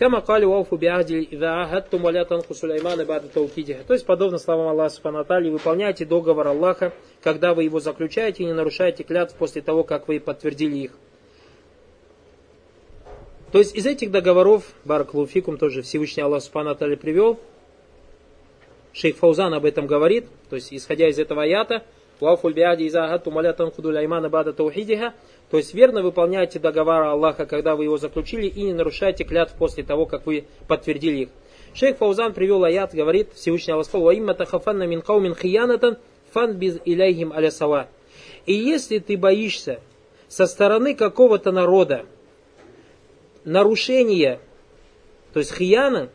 Кама кали вауфу биахди ида ахаттум валя танху Сулеймана таукидиха. То есть, подобно словам Аллаха Субхану выполняйте договор Аллаха, когда вы его заключаете, и не нарушаете клятв после того, как вы подтвердили их. То есть, из этих договоров, Баракулуфикум тоже Всевышний Аллах Субхану привел, Шейх Фаузан об этом говорит, то есть, исходя из этого аята, Вауфуль биади иза ахаттум валя танху Аймана бада таухидиха, то есть верно выполняйте договор Аллаха, когда вы его заключили, и не нарушайте клятв после того, как вы подтвердили их. Шейх Фаузан привел аят, говорит Всевышний Аллах сказал, «Ваимма тахафанна мин фан без иляйхим алясава». И если ты боишься со стороны какого-то народа нарушения, то есть хияна,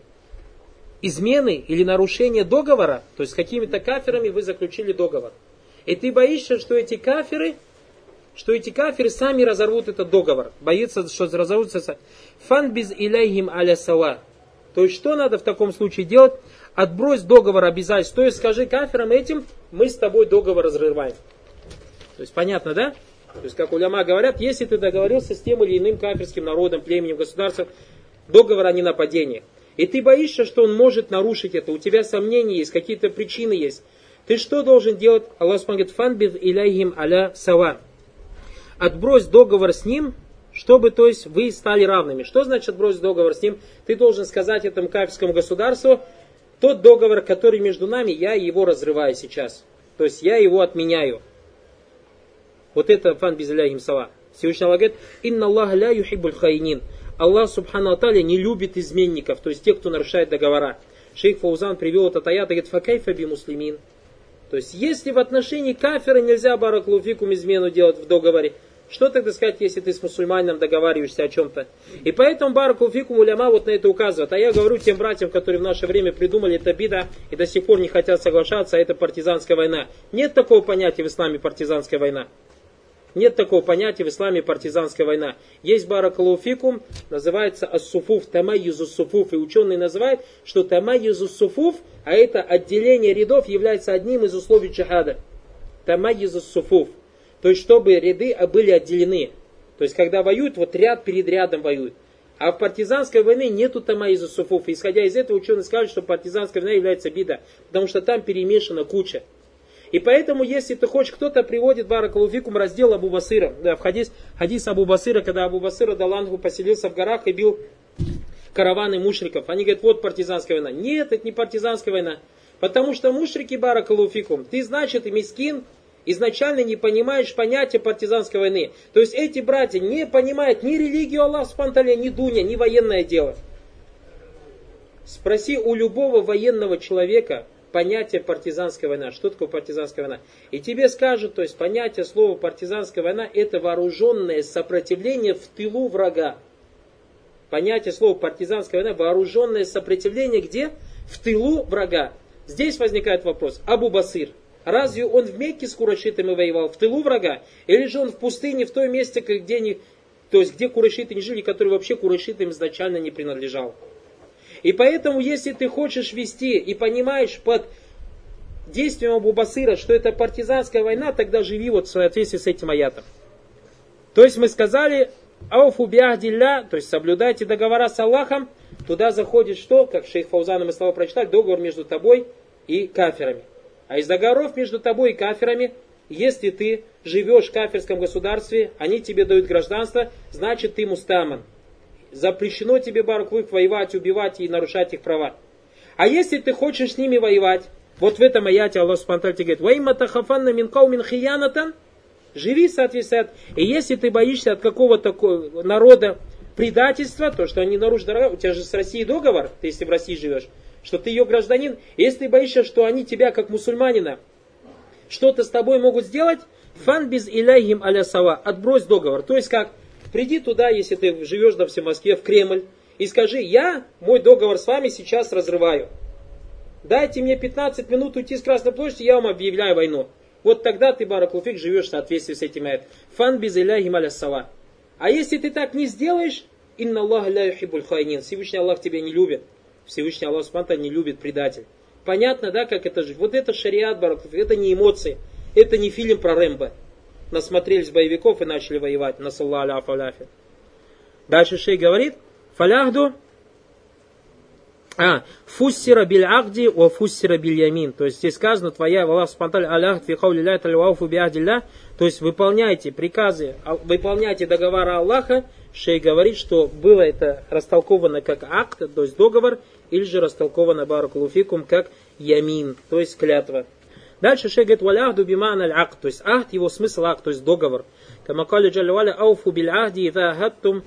измены или нарушения договора, то есть с какими-то каферами вы заключили договор. И ты боишься, что эти каферы что эти кафиры сами разорвут этот договор. Боится, что разорвутся. Фан без иляйхим аля сава. То есть, что надо в таком случае делать? Отбрось договор обязательств. То есть, скажи кафирам этим, мы с тобой договор разрываем. То есть, понятно, да? То есть, как уляма говорят, если ты договорился с тем или иным кафирским народом, племенем, государством, договор о ненападении, и ты боишься, что он может нарушить это, у тебя сомнения есть, какие-то причины есть, ты что должен делать? Аллах говорит, фан без иляйхим аля сава отбрось договор с ним, чтобы, то есть, вы стали равными. Что значит отбрось договор с ним? Ты должен сказать этому кафирскому государству, тот договор, который между нами, я его разрываю сейчас. То есть, я его отменяю. Вот это фан безляхим сава. Всевышний Аллах говорит, инна Аллах ля юхибуль хайнин. Аллах, субхану аталя, не любит изменников, то есть тех, кто нарушает договора. Шейх Фаузан привел этот аят и говорит, факайфа би муслимин. То есть, если в отношении кафира нельзя бараклуфикум измену делать в договоре, что тогда сказать, если ты с мусульманином договариваешься о чем-то? И поэтому бараклуфикум уляма вот на это указывает. А я говорю тем братьям, которые в наше время придумали это бида и до сих пор не хотят соглашаться, а это партизанская война. Нет такого понятия в исламе партизанская война. Нет такого понятия в исламе партизанская война. Есть баракалуфикум, называется ас-суфуф, тамайюзу суфуф. И ученые называют, что тамайюзу суфуф, а это отделение рядов, является одним из условий джихада. Тамайюзу суфуф. То есть, чтобы ряды были отделены. То есть, когда воюют, вот ряд перед рядом воюют. А в партизанской войне нету тамайюзу суфуф. Исходя из этого, ученые скажут, что партизанская война является бида. Потому что там перемешана куча. И поэтому, если ты хочешь, кто-то приводит Баракалуфикум раздел Абу Басыра. Да, в хадис, хадис Абу Басыра, когда Абу Басыра Далангу поселился в горах и бил караваны мушриков. Они говорят, вот партизанская война. Нет, это не партизанская война. Потому что мушрики Баракалуфикум, ты, значит, и мискин, изначально не понимаешь понятия партизанской войны. То есть эти братья не понимают ни религию Аллаха Спанталя, ни дуня, ни военное дело. Спроси у любого военного человека, понятие партизанская война. Что такое партизанская война? И тебе скажут, то есть понятие слова партизанская война это вооруженное сопротивление в тылу врага. Понятие слова партизанская война вооруженное сопротивление где? В тылу врага. Здесь возникает вопрос. Абу Басир. Разве он в Мекке с курашитами воевал, в тылу врага? Или же он в пустыне, в том месте, где, не, то есть, где курашиты не жили, который вообще курашитам изначально не принадлежал? И поэтому, если ты хочешь вести и понимаешь под действием Абу Басыра, что это партизанская война, тогда живи вот в соответствии с этим аятом. То есть мы сказали, ауфу биахдилля, то есть соблюдайте договора с Аллахом, туда заходит что, как шейх Фаузана мы слова прочитали, договор между тобой и каферами. А из договоров между тобой и каферами, если ты живешь в кафирском государстве, они тебе дают гражданство, значит ты мустаман запрещено тебе, Бараквык, воевать, убивать и нарушать их права. А если ты хочешь с ними воевать, вот в этом аяте Аллах Субтитры говорит, «Ваима тахафанна мин каумин хиянатан» Живи, соответственно. И если ты боишься от какого-то народа предательства, то, что они нарушат дорога, у тебя же с Россией договор, ты если в России живешь, что ты ее гражданин, если ты боишься, что они тебя, как мусульманина, что-то с тобой могут сделать, фан без иляхим аля сава, отбрось договор. То есть как, Приди туда, если ты живешь да, в Москве, в Кремль, и скажи, я мой договор с вами сейчас разрываю. Дайте мне 15 минут уйти с Красной площади, я вам объявляю войну. Вот тогда ты, Баракулфик, живешь в соответствии с этим аят. Фан без иля сава. А если ты так не сделаешь, инна Аллах ля юхибуль хайнин. Всевышний Аллах тебя не любит. Всевышний Аллах Спанта не любит предатель. Понятно, да, как это жить? Вот это шариат, Баракулфик, это не эмоции. Это не фильм про Рэмбо насмотрелись боевиков и начали воевать. Насалла аля фаляфи. Дальше шей говорит, фаляхду А, фуссира биль ахди, о фуссира биль ямин. То есть здесь сказано, твоя Аллах спонталь аляхд фи хаули ля талюауфу биахдилля. То есть выполняйте приказы, а, выполняйте договора Аллаха. Шей говорит, что было это растолковано как акт, то есть договор, или же растолковано баракулуфикум как ямин, то есть клятва. Дальше шей говорит, валяхду биман аль акт, то есть акт, его смысл акт, то есть договор. Камакали джалваля ауфу биль ахди, ида хаттум,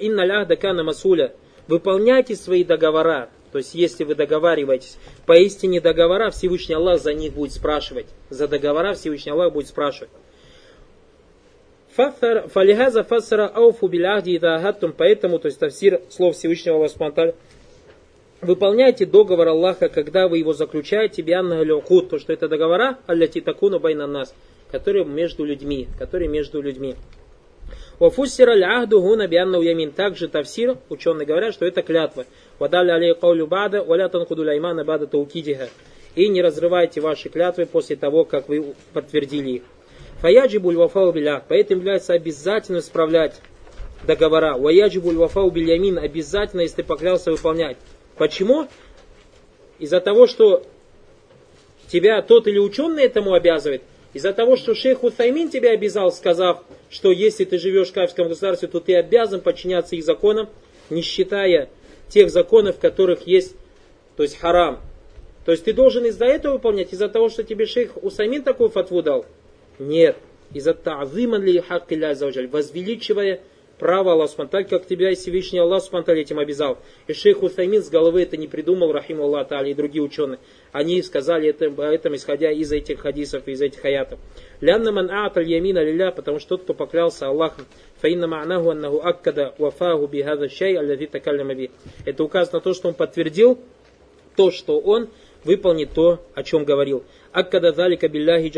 инна ляхда кана масуля. Выполняйте свои договора, то есть, если вы договариваетесь, поистине договора Всевышний Аллах за них будет спрашивать. За договора Всевышний Аллах будет спрашивать. Фалихаза фасара ауфу биляхди и. Поэтому, то есть тавсир слов Всевышнего Аллаха Выполняйте договор Аллаха, когда вы его заключаете, бианна лёкут, то что это договора, алляти такуну байна нас, которые между людьми, которые между людьми. Вафуссира ляхду гуна бианна ямин. Также тавсир, ученые говорят, что это клятва. Вадали алей каулю бада, валя танхуду лаймана бада таукидиха. И не разрывайте ваши клятвы после того, как вы подтвердили их. Фаяджибуль вафау. Поэтому является обязательно справлять договора. Ваяджибуль вафау бильямин. Обязательно, если ты поклялся, выполнять. Почему? Из-за того, что тебя тот или ученый этому обязывает, из-за того, что шейх Хусаймин тебя обязал, сказав, что если ты живешь в кафирском государстве, то ты обязан подчиняться их законам, не считая тех законов, в которых есть, то есть харам. То есть ты должен из-за этого выполнять, из-за того, что тебе шейх Усамин такую фатву дал? Нет. Из-за ta'зиман ли хакки возвеличивая право Аллаха Субтитры, как тебя и Всевышний Аллах Субтитры этим обязал. И шейх Усаймин с головы это не придумал, рахим Аллах Та'али и другие ученые. Они сказали это, об этом, исходя из этих хадисов, из этих аятов. Лянна ман а'аталь ямина лилля, потому что тот, кто поклялся Аллахом, фаинна ма'наху аннаху аккада вафаху бихаза шай аллази такалляма би. Это указано на то, что он подтвердил то, что он выполнит то, о чем говорил. Аккада залика билляхи.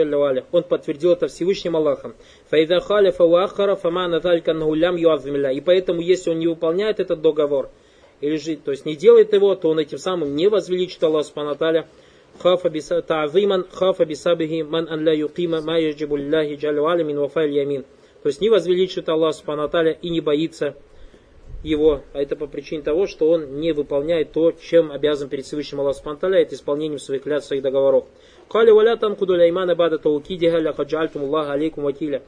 Он подтвердил это Всевышним Аллахом. Фаида халифа уахара фамана залика нагулям юазмилля. И поэтому, если он не выполняет этот договор, или же, то есть не делает его, то он этим самым не возвеличит Аллах Субхану хафа ta'зиман хафа бисабихи ман ан ла юқима ма яджибу лиллахи джаллаваля мин вафайль ямин. То есть не возвеличит Аллах Субхану и не боится его, а это по причине того, что он не выполняет то, чем обязан перед Всевышним Аллах Субтитры, это исполнением своих клятв, своих договоров. Кали валя там бада таукидиха ля хаджальтум Аллах алейкум вакиля.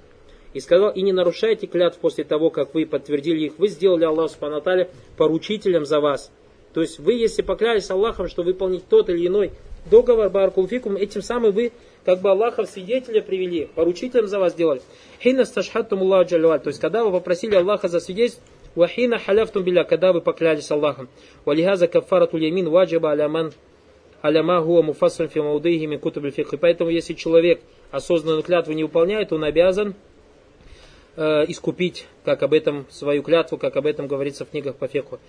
И сказал, и не нарушайте клятв после того, как вы подтвердили их, вы сделали Аллах Субтитры поручителем за вас. То есть вы, если поклялись Аллахом, что выполнить тот или иной договор баркулфикум, этим самым вы как бы Аллаха в свидетеля привели, поручителем за вас сделали. Аллах То есть когда вы попросили Аллаха за свидетельство, Вахина халяфтум биля, когда вы поклялись Аллахом. Валихаза кафарату ямин ваджаба аляман аляма гуа муфассан фи маудыхи мин кутуб фикх. Поэтому, если человек осознанную клятву не выполняет, он обязан э, искупить, как об этом, свою клятву, как об этом говорится в книгах по феху.